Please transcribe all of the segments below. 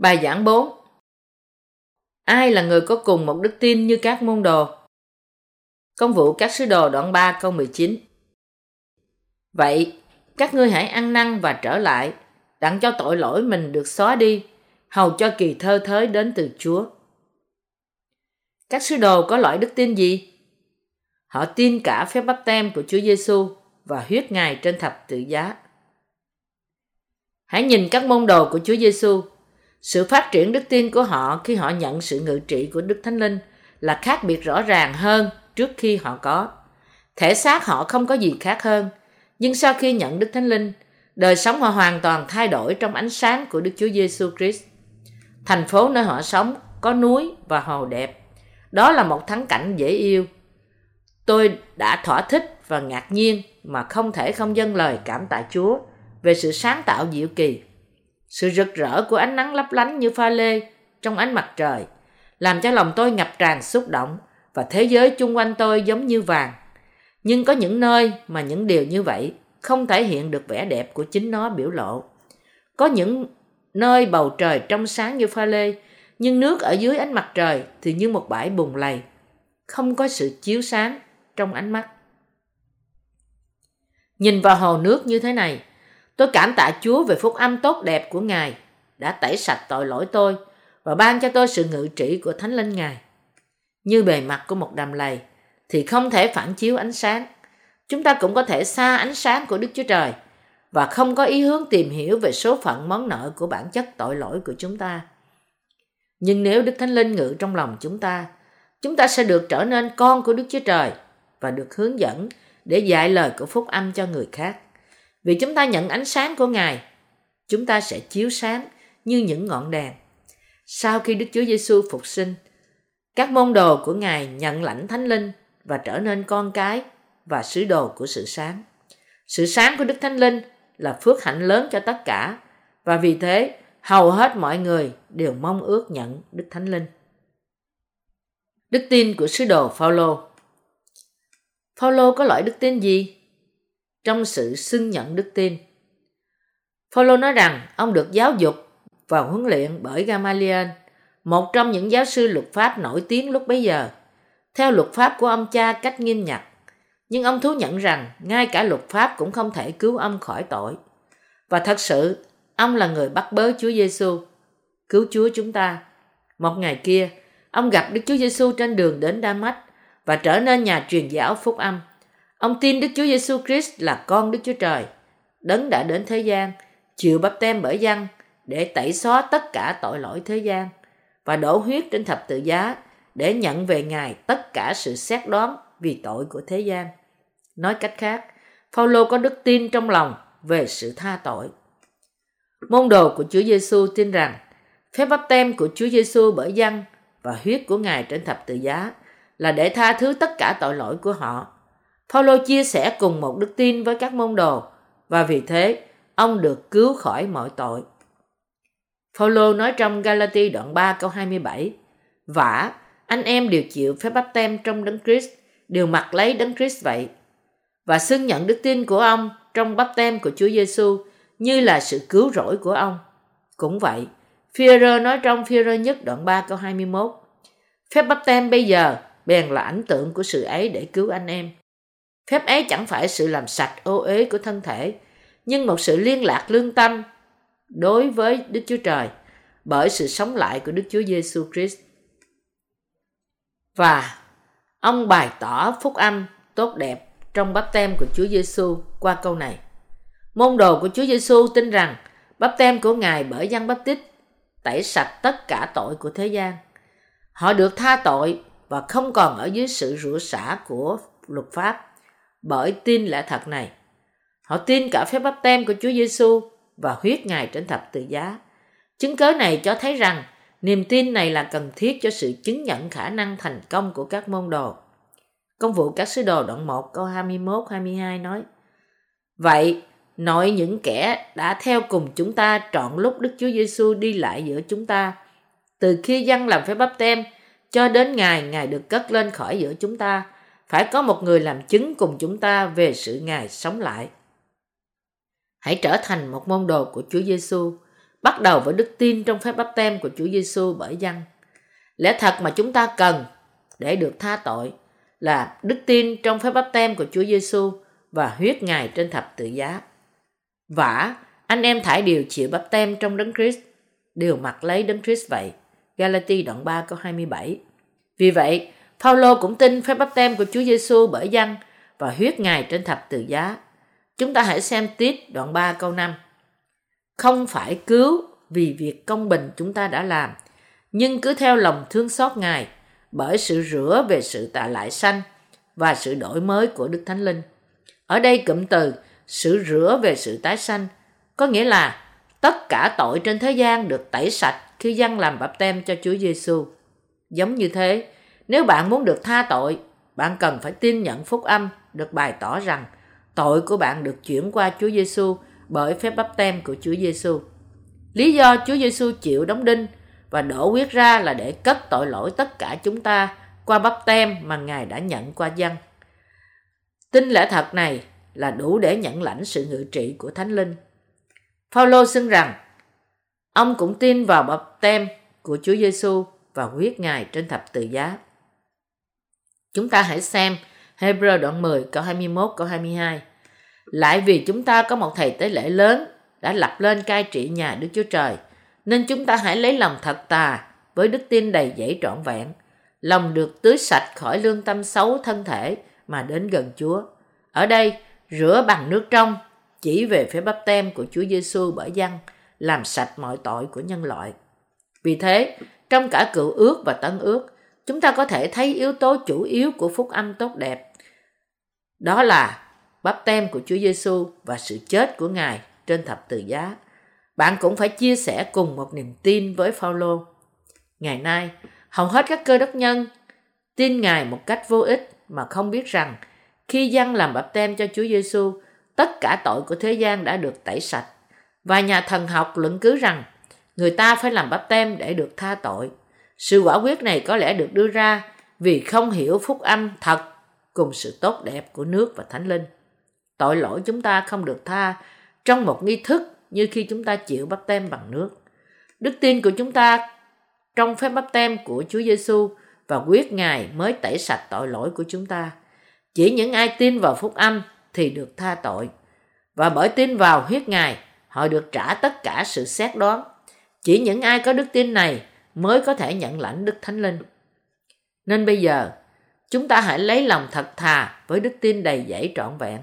Bài giảng 4 Ai là người có cùng một đức tin như các môn đồ? Công vụ các sứ đồ đoạn 3 câu 19 Vậy, các ngươi hãy ăn năn và trở lại, đặng cho tội lỗi mình được xóa đi, hầu cho kỳ thơ thới đến từ Chúa. Các sứ đồ có loại đức tin gì? Họ tin cả phép bắp tem của Chúa Giêsu và huyết Ngài trên thập tự giá. Hãy nhìn các môn đồ của Chúa Giêsu. Sự phát triển đức tin của họ khi họ nhận sự ngự trị của Đức Thánh Linh là khác biệt rõ ràng hơn trước khi họ có. Thể xác họ không có gì khác hơn, nhưng sau khi nhận Đức Thánh Linh, đời sống họ hoàn toàn thay đổi trong ánh sáng của Đức Chúa Giêsu Christ. Thành phố nơi họ sống có núi và hồ đẹp. Đó là một thắng cảnh dễ yêu. Tôi đã thỏa thích và ngạc nhiên mà không thể không dâng lời cảm tạ Chúa về sự sáng tạo diệu kỳ. Sự rực rỡ của ánh nắng lấp lánh như pha lê trong ánh mặt trời làm cho lòng tôi ngập tràn xúc động và thế giới chung quanh tôi giống như vàng. Nhưng có những nơi mà những điều như vậy không thể hiện được vẻ đẹp của chính nó biểu lộ. Có những nơi bầu trời trong sáng như pha lê, nhưng nước ở dưới ánh mặt trời thì như một bãi bùn lầy, không có sự chiếu sáng trong ánh mắt. Nhìn vào hồ nước như thế này, tôi cảm tạ Chúa về phúc âm tốt đẹp của Ngài đã tẩy sạch tội lỗi tôi và ban cho tôi sự ngự trị của Thánh Linh Ngài. Như bề mặt của một đầm lầy thì không thể phản chiếu ánh sáng. Chúng ta cũng có thể xa ánh sáng của Đức Chúa Trời và không có ý hướng tìm hiểu về số phận món nợ của bản chất tội lỗi của chúng ta. Nhưng nếu Đức Thánh Linh ngự trong lòng chúng ta, chúng ta sẽ được trở nên con của Đức Chúa Trời và được hướng dẫn để dạy lời của phúc âm cho người khác. Vì chúng ta nhận ánh sáng của Ngài, chúng ta sẽ chiếu sáng như những ngọn đèn. Sau khi Đức Chúa Giêsu phục sinh, các môn đồ của Ngài nhận lãnh Thánh Linh và trở nên con cái và sứ đồ của sự sáng. Sự sáng của Đức Thánh Linh là phước hạnh lớn cho tất cả và vì thế hầu hết mọi người đều mong ước nhận Đức Thánh Linh. Đức tin của sứ đồ Phaolô Phaolô có loại đức tin gì? Trong sự xưng nhận đức tin. Phaolô nói rằng ông được giáo dục và huấn luyện bởi Gamaliel, một trong những giáo sư luật pháp nổi tiếng lúc bấy giờ. Theo luật pháp của ông cha cách nghiêm ngặt, nhưng ông thú nhận rằng ngay cả luật pháp cũng không thể cứu ông khỏi tội. Và thật sự, ông là người bắt bớ Chúa Giêsu, cứu Chúa chúng ta. Một ngày kia, ông gặp Đức Chúa Giêsu trên đường đến Đa Mách và trở nên nhà truyền giáo phúc âm. Ông tin Đức Chúa Giêsu Christ là con Đức Chúa Trời, đấng đã đến thế gian, chịu bắp tem bởi dân để tẩy xóa tất cả tội lỗi thế gian và đổ huyết trên thập tự giá để nhận về Ngài tất cả sự xét đoán vì tội của thế gian. Nói cách khác, Phaolô có đức tin trong lòng về sự tha tội. Môn đồ của Chúa Giêsu tin rằng phép bắp tem của Chúa Giêsu bởi dân và huyết của Ngài trên thập tự giá là để tha thứ tất cả tội lỗi của họ. Phaolô chia sẻ cùng một đức tin với các môn đồ và vì thế ông được cứu khỏi mọi tội. Phaolô nói trong Galati đoạn 3 câu 27 Vả, anh em đều chịu phép bắp tem trong đấng Christ, đều mặc lấy đấng Christ vậy. Và xưng nhận đức tin của ông trong bắp tem của Chúa Giêsu như là sự cứu rỗi của ông. Cũng vậy, Führer nói trong Führer nhất đoạn 3 câu 21 Phép bắp tem bây giờ bèn là ảnh tượng của sự ấy để cứu anh em. Phép ấy chẳng phải sự làm sạch ô uế của thân thể, nhưng một sự liên lạc lương tâm đối với Đức Chúa Trời bởi sự sống lại của Đức Chúa Giêsu Christ. Và ông bày tỏ phúc âm tốt đẹp trong bắp tem của Chúa Giêsu qua câu này. Môn đồ của Chúa Giêsu tin rằng bắp tem của Ngài bởi dân bắp tích tẩy sạch tất cả tội của thế gian. Họ được tha tội và không còn ở dưới sự rủa xả của luật pháp bởi tin lẽ thật này. Họ tin cả phép bắp tem của Chúa Giêsu và huyết Ngài trên thập tự giá. Chứng cớ này cho thấy rằng niềm tin này là cần thiết cho sự chứng nhận khả năng thành công của các môn đồ. Công vụ các sứ đồ đoạn 1 câu 21-22 nói Vậy, nội những kẻ đã theo cùng chúng ta trọn lúc Đức Chúa Giêsu đi lại giữa chúng ta, từ khi dân làm phép bắp tem cho đến ngày Ngài được cất lên khỏi giữa chúng ta, phải có một người làm chứng cùng chúng ta về sự Ngài sống lại. Hãy trở thành một môn đồ của Chúa Giêsu bắt đầu với đức tin trong phép báp tem của Chúa Giêsu bởi dân. Lẽ thật mà chúng ta cần để được tha tội là đức tin trong phép báp tem của Chúa Giêsu và huyết Ngài trên thập tự giá. Vả, anh em thải đều chịu báp tem trong đấng Christ, đều mặc lấy đấng Christ vậy. Galati đoạn 3 câu 27. Vì vậy, Phaolô cũng tin phép báp tem của Chúa Giêsu bởi dân và huyết Ngài trên thập tự giá. Chúng ta hãy xem Tít đoạn 3 câu 5. Không phải cứu vì việc công bình chúng ta đã làm, nhưng cứ theo lòng thương xót Ngài bởi sự rửa về sự tạ lại sanh và sự đổi mới của Đức Thánh Linh. Ở đây cụm từ sự rửa về sự tái sanh có nghĩa là tất cả tội trên thế gian được tẩy sạch khi dân làm baptêm tem cho Chúa Giêsu. Giống như thế, nếu bạn muốn được tha tội, bạn cần phải tin nhận phúc âm được bày tỏ rằng tội của bạn được chuyển qua Chúa Giêsu bởi phép bắp tem của Chúa Giêsu. Lý do Chúa Giêsu chịu đóng đinh và đổ huyết ra là để cất tội lỗi tất cả chúng ta qua bắp tem mà Ngài đã nhận qua dân. Tin lẽ thật này là đủ để nhận lãnh sự ngự trị của Thánh Linh. Phaolô xưng rằng ông cũng tin vào bắp tem của Chúa Giêsu và huyết Ngài trên thập tự giá. Chúng ta hãy xem Hebrew đoạn 10 câu 21 câu 22. Lại vì chúng ta có một thầy tế lễ lớn đã lập lên cai trị nhà Đức Chúa Trời, nên chúng ta hãy lấy lòng thật tà với đức tin đầy dẫy trọn vẹn, lòng được tưới sạch khỏi lương tâm xấu thân thể mà đến gần Chúa. Ở đây, rửa bằng nước trong chỉ về phép bắp tem của Chúa Giêsu bởi dân làm sạch mọi tội của nhân loại. Vì thế, trong cả cựu ước và tân ước, chúng ta có thể thấy yếu tố chủ yếu của phúc âm tốt đẹp. Đó là bắp tem của Chúa Giêsu và sự chết của Ngài trên thập tự giá. Bạn cũng phải chia sẻ cùng một niềm tin với Phaolô. Ngày nay, hầu hết các cơ đốc nhân tin Ngài một cách vô ích mà không biết rằng khi dân làm bắp tem cho Chúa Giêsu, tất cả tội của thế gian đã được tẩy sạch. Và nhà thần học luận cứ rằng người ta phải làm bắp tem để được tha tội. Sự quả quyết này có lẽ được đưa ra vì không hiểu phúc âm thật cùng sự tốt đẹp của nước và thánh linh. Tội lỗi chúng ta không được tha trong một nghi thức như khi chúng ta chịu bắp tem bằng nước. Đức tin của chúng ta trong phép bắp tem của Chúa Giêsu và quyết Ngài mới tẩy sạch tội lỗi của chúng ta. Chỉ những ai tin vào phúc âm thì được tha tội. Và bởi tin vào huyết Ngài, họ được trả tất cả sự xét đoán. Chỉ những ai có đức tin này mới có thể nhận lãnh Đức Thánh Linh. Nên bây giờ, chúng ta hãy lấy lòng thật thà với đức tin đầy dẫy trọn vẹn,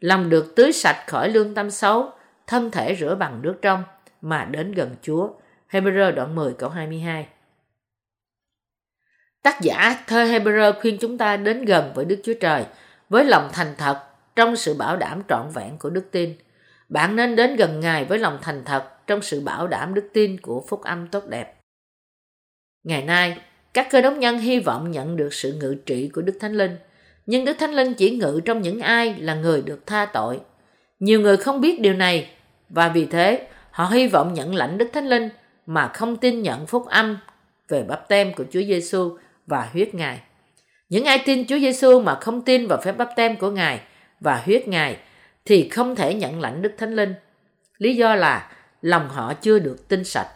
lòng được tưới sạch khỏi lương tâm xấu, thân thể rửa bằng nước trong mà đến gần Chúa. Hebrew đoạn 10 câu 22 Tác giả thơ Hebrew khuyên chúng ta đến gần với Đức Chúa Trời với lòng thành thật trong sự bảo đảm trọn vẹn của đức tin. Bạn nên đến gần Ngài với lòng thành thật trong sự bảo đảm đức tin của phúc âm tốt đẹp. Ngày nay, các cơ đốc nhân hy vọng nhận được sự ngự trị của Đức Thánh Linh, nhưng Đức Thánh Linh chỉ ngự trong những ai là người được tha tội. Nhiều người không biết điều này và vì thế họ hy vọng nhận lãnh Đức Thánh Linh mà không tin nhận phúc âm về bắp tem của Chúa Giêsu và huyết Ngài. Những ai tin Chúa Giêsu mà không tin vào phép bắp tem của Ngài và huyết Ngài thì không thể nhận lãnh Đức Thánh Linh. Lý do là lòng họ chưa được tinh sạch.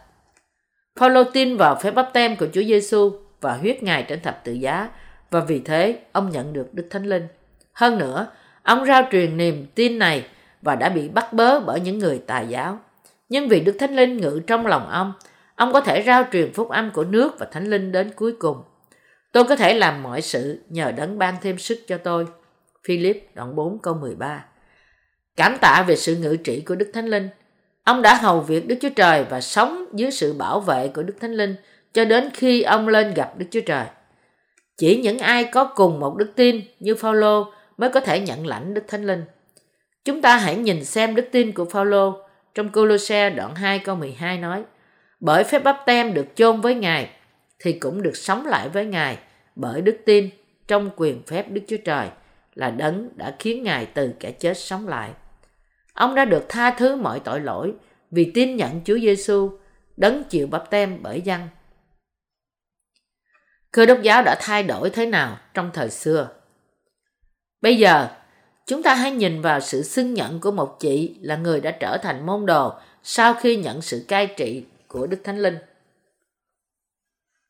Paulo tin vào phép bắp tem của Chúa Giêsu và huyết Ngài trên thập tự giá và vì thế ông nhận được Đức Thánh Linh. Hơn nữa, ông rao truyền niềm tin này và đã bị bắt bớ bởi những người tà giáo. Nhưng vì Đức Thánh Linh ngự trong lòng ông, ông có thể rao truyền phúc âm của nước và Thánh Linh đến cuối cùng. Tôi có thể làm mọi sự nhờ đấng ban thêm sức cho tôi. Philip đoạn 4 câu 13 Cảm tạ về sự ngự trị của Đức Thánh Linh. Ông đã hầu việc Đức Chúa Trời và sống dưới sự bảo vệ của Đức Thánh Linh cho đến khi ông lên gặp Đức Chúa Trời. Chỉ những ai có cùng một đức tin như Phaolô mới có thể nhận lãnh Đức Thánh Linh. Chúng ta hãy nhìn xem đức tin của Phaolô trong Colosse đoạn 2 câu 12 nói: Bởi phép báp tem được chôn với Ngài thì cũng được sống lại với Ngài bởi đức tin trong quyền phép Đức Chúa Trời là đấng đã khiến Ngài từ kẻ chết sống lại. Ông đã được tha thứ mọi tội lỗi vì tin nhận Chúa Giêsu đấng chịu bắp tem bởi dân. Cơ đốc giáo đã thay đổi thế nào trong thời xưa? Bây giờ, chúng ta hãy nhìn vào sự xưng nhận của một chị là người đã trở thành môn đồ sau khi nhận sự cai trị của Đức Thánh Linh.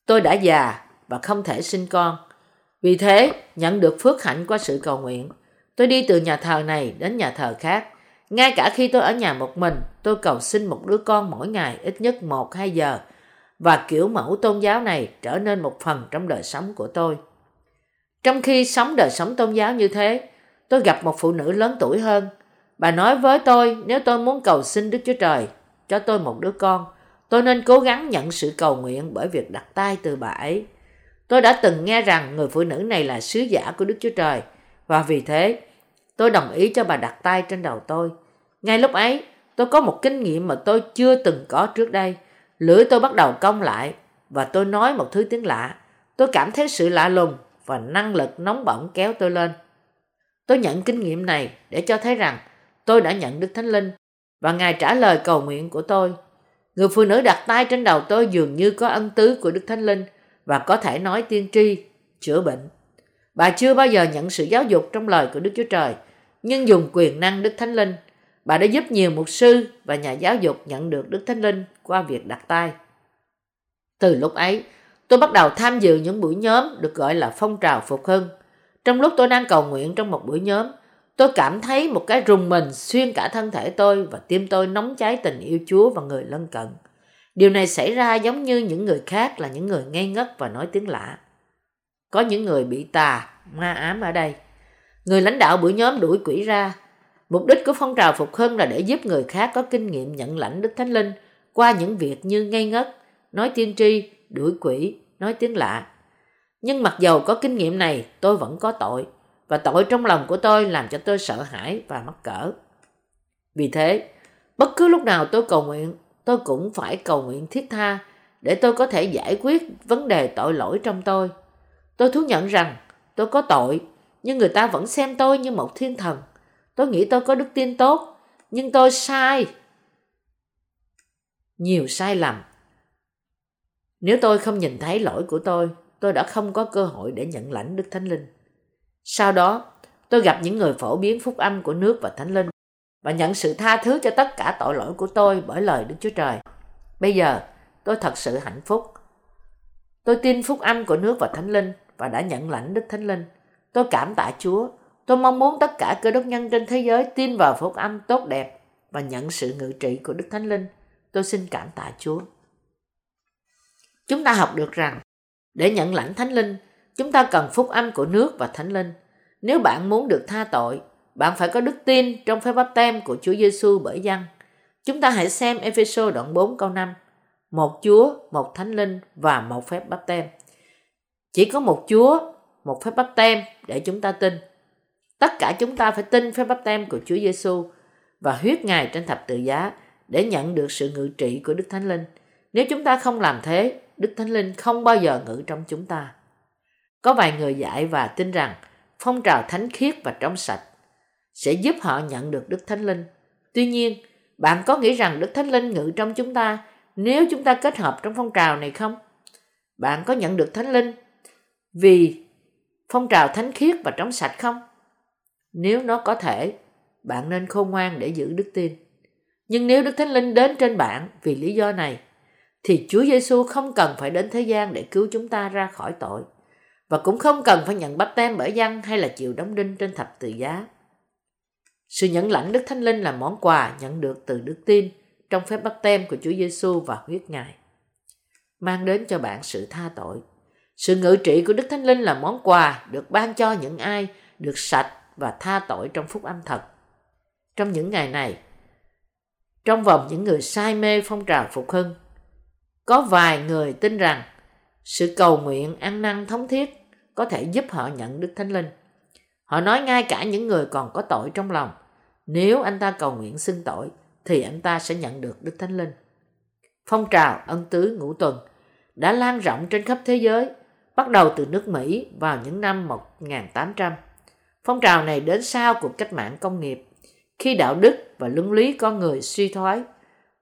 Tôi đã già và không thể sinh con. Vì thế, nhận được phước hạnh qua sự cầu nguyện, tôi đi từ nhà thờ này đến nhà thờ khác. Ngay cả khi tôi ở nhà một mình, tôi cầu xin một đứa con mỗi ngày ít nhất 1-2 giờ và kiểu mẫu tôn giáo này trở nên một phần trong đời sống của tôi. Trong khi sống đời sống tôn giáo như thế, tôi gặp một phụ nữ lớn tuổi hơn. Bà nói với tôi nếu tôi muốn cầu xin Đức Chúa Trời cho tôi một đứa con, tôi nên cố gắng nhận sự cầu nguyện bởi việc đặt tay từ bà ấy. Tôi đã từng nghe rằng người phụ nữ này là sứ giả của Đức Chúa Trời và vì thế tôi đồng ý cho bà đặt tay trên đầu tôi. Ngay lúc ấy, tôi có một kinh nghiệm mà tôi chưa từng có trước đây. Lưỡi tôi bắt đầu cong lại và tôi nói một thứ tiếng lạ. Tôi cảm thấy sự lạ lùng và năng lực nóng bỏng kéo tôi lên. Tôi nhận kinh nghiệm này để cho thấy rằng tôi đã nhận Đức Thánh Linh và Ngài trả lời cầu nguyện của tôi. Người phụ nữ đặt tay trên đầu tôi dường như có ân tứ của Đức Thánh Linh và có thể nói tiên tri, chữa bệnh. Bà chưa bao giờ nhận sự giáo dục trong lời của Đức Chúa Trời, nhưng dùng quyền năng Đức Thánh Linh, bà đã giúp nhiều mục sư và nhà giáo dục nhận được Đức Thánh Linh qua việc đặt tay. Từ lúc ấy, tôi bắt đầu tham dự những buổi nhóm được gọi là phong trào phục hưng. Trong lúc tôi đang cầu nguyện trong một buổi nhóm, tôi cảm thấy một cái rùng mình xuyên cả thân thể tôi và tim tôi nóng cháy tình yêu Chúa và người lân cận. Điều này xảy ra giống như những người khác là những người ngây ngất và nói tiếng lạ. Có những người bị tà, ma ám ở đây. Người lãnh đạo buổi nhóm đuổi quỷ ra. Mục đích của phong trào phục hưng là để giúp người khác có kinh nghiệm nhận lãnh Đức Thánh Linh qua những việc như ngây ngất, nói tiên tri, đuổi quỷ, nói tiếng lạ. Nhưng mặc dầu có kinh nghiệm này, tôi vẫn có tội, và tội trong lòng của tôi làm cho tôi sợ hãi và mắc cỡ. Vì thế, bất cứ lúc nào tôi cầu nguyện, tôi cũng phải cầu nguyện thiết tha để tôi có thể giải quyết vấn đề tội lỗi trong tôi. Tôi thú nhận rằng tôi có tội, nhưng người ta vẫn xem tôi như một thiên thần. Tôi nghĩ tôi có đức tin tốt, nhưng tôi sai. Nhiều sai lầm. Nếu tôi không nhìn thấy lỗi của tôi, tôi đã không có cơ hội để nhận lãnh Đức Thánh Linh. Sau đó, tôi gặp những người phổ biến phúc âm của nước và Thánh Linh và nhận sự tha thứ cho tất cả tội lỗi của tôi bởi lời Đức Chúa Trời. Bây giờ, tôi thật sự hạnh phúc. Tôi tin phúc âm của nước và Thánh Linh và đã nhận lãnh Đức Thánh Linh. Tôi cảm tạ Chúa. Tôi mong muốn tất cả cơ đốc nhân trên thế giới tin vào phúc âm tốt đẹp và nhận sự ngự trị của Đức Thánh Linh. Tôi xin cảm tạ Chúa. Chúng ta học được rằng để nhận lãnh Thánh Linh, chúng ta cần phúc âm của nước và Thánh Linh. Nếu bạn muốn được tha tội, bạn phải có đức tin trong phép báp tem của Chúa Giêsu bởi dân. Chúng ta hãy xem Ephesos đoạn 4 câu 5. Một Chúa, một Thánh Linh và một phép báp tem. Chỉ có một Chúa, một phép báp tem để chúng ta tin. Tất cả chúng ta phải tin phép bắp tem của Chúa Giêsu và huyết Ngài trên thập tự giá để nhận được sự ngự trị của Đức Thánh Linh. Nếu chúng ta không làm thế, Đức Thánh Linh không bao giờ ngự trong chúng ta. Có vài người dạy và tin rằng phong trào thánh khiết và trong sạch sẽ giúp họ nhận được Đức Thánh Linh. Tuy nhiên, bạn có nghĩ rằng Đức Thánh Linh ngự trong chúng ta nếu chúng ta kết hợp trong phong trào này không? Bạn có nhận được Thánh Linh vì phong trào thánh khiết và trong sạch không? Nếu nó có thể, bạn nên khôn ngoan để giữ đức tin. Nhưng nếu Đức Thánh Linh đến trên bạn vì lý do này, thì Chúa Giêsu không cần phải đến thế gian để cứu chúng ta ra khỏi tội và cũng không cần phải nhận bắp tem bởi dân hay là chịu đóng đinh trên thập tự giá. Sự nhận lãnh Đức Thánh Linh là món quà nhận được từ đức tin trong phép bắp tem của Chúa Giêsu và huyết Ngài. Mang đến cho bạn sự tha tội. Sự ngự trị của Đức Thánh Linh là món quà được ban cho những ai được sạch và tha tội trong phúc âm thật. Trong những ngày này, trong vòng những người say mê phong trào phục hưng, có vài người tin rằng sự cầu nguyện ăn năn thống thiết có thể giúp họ nhận Đức Thánh Linh. Họ nói ngay cả những người còn có tội trong lòng, nếu anh ta cầu nguyện xưng tội, thì anh ta sẽ nhận được Đức Thánh Linh. Phong trào ân tứ ngũ tuần đã lan rộng trên khắp thế giới, bắt đầu từ nước Mỹ vào những năm 1800. Phong trào này đến sau cuộc cách mạng công nghiệp, khi đạo đức và luân lý con người suy thoái.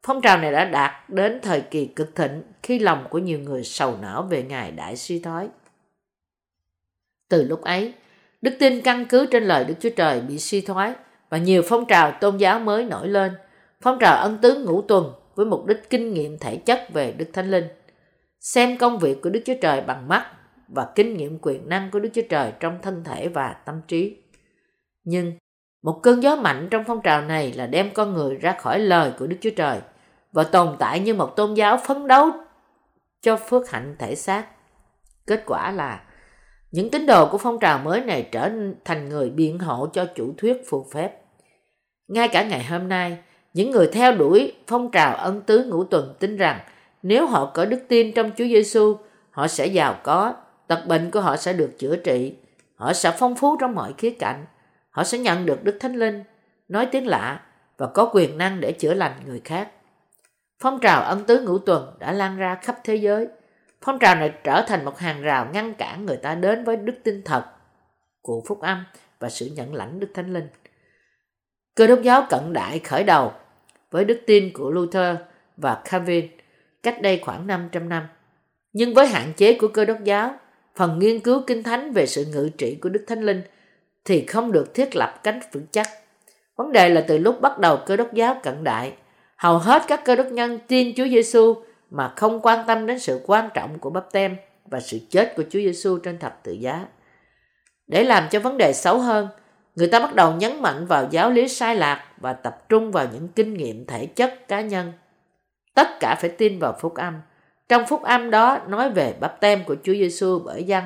Phong trào này đã đạt đến thời kỳ cực thịnh khi lòng của nhiều người sầu não về ngày đại suy thoái. Từ lúc ấy, đức tin căn cứ trên lời Đức Chúa Trời bị suy thoái và nhiều phong trào tôn giáo mới nổi lên. Phong trào ân tứ ngũ tuần với mục đích kinh nghiệm thể chất về Đức Thánh Linh. Xem công việc của Đức Chúa Trời bằng mắt và kinh nghiệm quyền năng của Đức Chúa Trời trong thân thể và tâm trí. Nhưng một cơn gió mạnh trong phong trào này là đem con người ra khỏi lời của Đức Chúa Trời và tồn tại như một tôn giáo phấn đấu cho phước hạnh thể xác. Kết quả là những tín đồ của phong trào mới này trở thành người biện hộ cho chủ thuyết phù phép. Ngay cả ngày hôm nay, những người theo đuổi phong trào ân tứ ngũ tuần tin rằng nếu họ có đức tin trong Chúa Giêsu, họ sẽ giàu có, tật bệnh của họ sẽ được chữa trị, họ sẽ phong phú trong mọi khía cạnh, họ sẽ nhận được Đức Thánh Linh, nói tiếng lạ và có quyền năng để chữa lành người khác. Phong trào ân tứ ngũ tuần đã lan ra khắp thế giới. Phong trào này trở thành một hàng rào ngăn cản người ta đến với đức tin thật của phúc âm và sự nhận lãnh Đức Thánh Linh. Cơ đốc giáo cận đại khởi đầu với đức tin của Luther và Calvin cách đây khoảng 500 năm. Nhưng với hạn chế của cơ đốc giáo, phần nghiên cứu kinh thánh về sự ngự trị của Đức Thánh Linh thì không được thiết lập cánh vững chắc. Vấn đề là từ lúc bắt đầu cơ đốc giáo cận đại, hầu hết các cơ đốc nhân tin Chúa Giêsu mà không quan tâm đến sự quan trọng của bắp tem và sự chết của Chúa Giêsu trên thập tự giá. Để làm cho vấn đề xấu hơn, người ta bắt đầu nhấn mạnh vào giáo lý sai lạc và tập trung vào những kinh nghiệm thể chất cá nhân. Tất cả phải tin vào phúc âm. Trong phúc âm đó nói về bắp tem của Chúa Giêsu bởi dân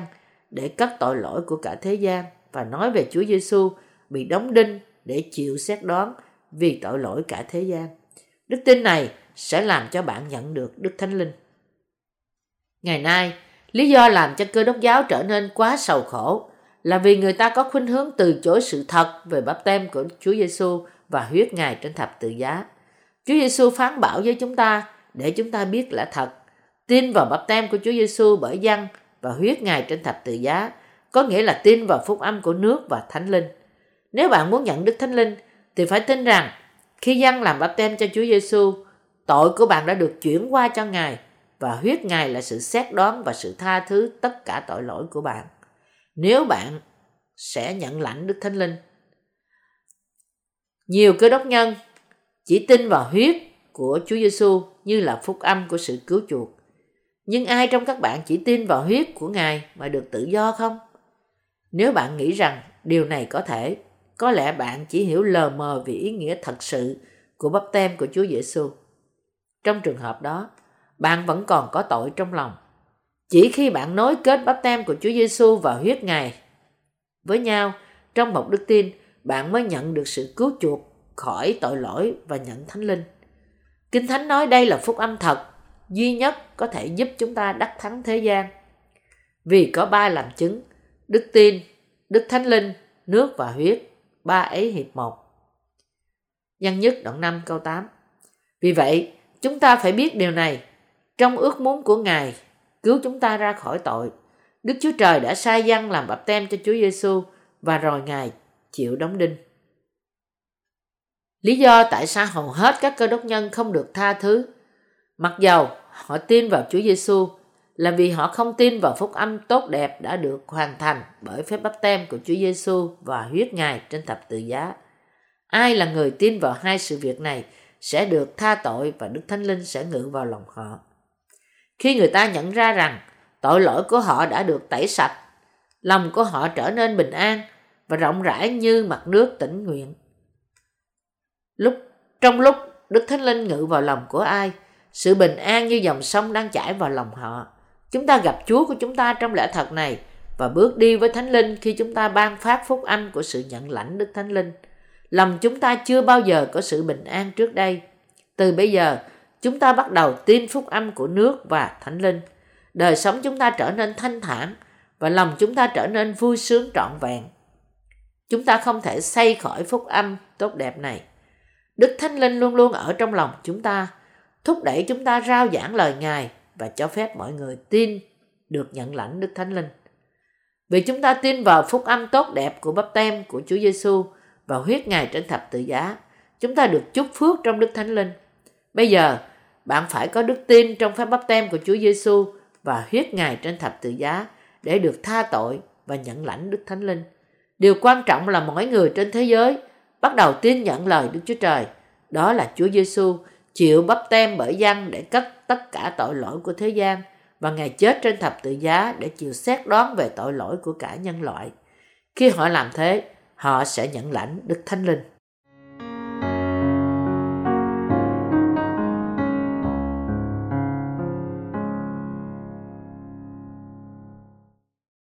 để cất tội lỗi của cả thế gian và nói về Chúa Giêsu bị đóng đinh để chịu xét đoán vì tội lỗi cả thế gian. Đức tin này sẽ làm cho bạn nhận được Đức Thánh Linh. Ngày nay, lý do làm cho cơ đốc giáo trở nên quá sầu khổ là vì người ta có khuynh hướng từ chối sự thật về bắp tem của Chúa Giêsu và huyết Ngài trên thập tự giá. Chúa Giêsu phán bảo với chúng ta để chúng ta biết là thật. Tin vào bắp tem của Chúa Giêsu bởi dân và huyết Ngài trên thập tự giá có nghĩa là tin vào phúc âm của nước và thánh linh. Nếu bạn muốn nhận Đức Thánh Linh thì phải tin rằng khi dân làm bắp tem cho Chúa Giêsu, tội của bạn đã được chuyển qua cho Ngài và huyết Ngài là sự xét đoán và sự tha thứ tất cả tội lỗi của bạn. Nếu bạn sẽ nhận lãnh Đức Thánh Linh. Nhiều cơ đốc nhân chỉ tin vào huyết của Chúa Giêsu như là phúc âm của sự cứu chuộc. Nhưng ai trong các bạn chỉ tin vào huyết của Ngài mà được tự do không? Nếu bạn nghĩ rằng điều này có thể, có lẽ bạn chỉ hiểu lờ mờ về ý nghĩa thật sự của bắp tem của Chúa Giêsu. Trong trường hợp đó, bạn vẫn còn có tội trong lòng. Chỉ khi bạn nối kết bắp tem của Chúa Giêsu và huyết Ngài với nhau trong một đức tin, bạn mới nhận được sự cứu chuộc khỏi tội lỗi và nhận thánh linh. Kinh Thánh nói đây là phúc âm thật, duy nhất có thể giúp chúng ta đắc thắng thế gian. Vì có ba làm chứng, đức tin, đức thánh linh, nước và huyết, ba ấy hiệp một. Nhân nhất đoạn 5 câu 8 Vì vậy, chúng ta phải biết điều này. Trong ước muốn của Ngài, cứu chúng ta ra khỏi tội. Đức Chúa Trời đã sai dân làm bập tem cho Chúa Giêsu và rồi Ngài chịu đóng đinh. Lý do tại sao hầu hết các cơ đốc nhân không được tha thứ, mặc dầu họ tin vào Chúa Giêsu là vì họ không tin vào phúc âm tốt đẹp đã được hoàn thành bởi phép bắp tem của Chúa Giêsu và huyết Ngài trên thập tự giá. Ai là người tin vào hai sự việc này sẽ được tha tội và Đức Thánh Linh sẽ ngự vào lòng họ. Khi người ta nhận ra rằng tội lỗi của họ đã được tẩy sạch, lòng của họ trở nên bình an và rộng rãi như mặt nước tĩnh nguyện. Lúc trong lúc Đức Thánh Linh ngự vào lòng của ai, sự bình an như dòng sông đang chảy vào lòng họ. Chúng ta gặp Chúa của chúng ta trong lẽ thật này và bước đi với Thánh Linh khi chúng ta ban phát phúc âm của sự nhận lãnh Đức Thánh Linh. Lòng chúng ta chưa bao giờ có sự bình an trước đây. Từ bây giờ, chúng ta bắt đầu tin phúc âm của nước và Thánh Linh. Đời sống chúng ta trở nên thanh thản và lòng chúng ta trở nên vui sướng trọn vẹn. Chúng ta không thể xây khỏi phúc âm tốt đẹp này. Đức Thánh Linh luôn luôn ở trong lòng chúng ta, thúc đẩy chúng ta rao giảng lời Ngài và cho phép mọi người tin được nhận lãnh Đức Thánh Linh. Vì chúng ta tin vào phúc âm tốt đẹp của bắp tem của Chúa Giêsu và huyết Ngài trên thập tự giá, chúng ta được chúc phước trong Đức Thánh Linh. Bây giờ, bạn phải có đức tin trong phép bắp tem của Chúa Giêsu và huyết Ngài trên thập tự giá để được tha tội và nhận lãnh Đức Thánh Linh. Điều quan trọng là mỗi người trên thế giới bắt đầu tin nhận lời Đức Chúa Trời Đó là Chúa Giêsu chịu bắp tem bởi dân để cất tất cả tội lỗi của thế gian và Ngài chết trên thập tự giá để chịu xét đoán về tội lỗi của cả nhân loại. Khi họ làm thế, họ sẽ nhận lãnh Đức Thánh Linh.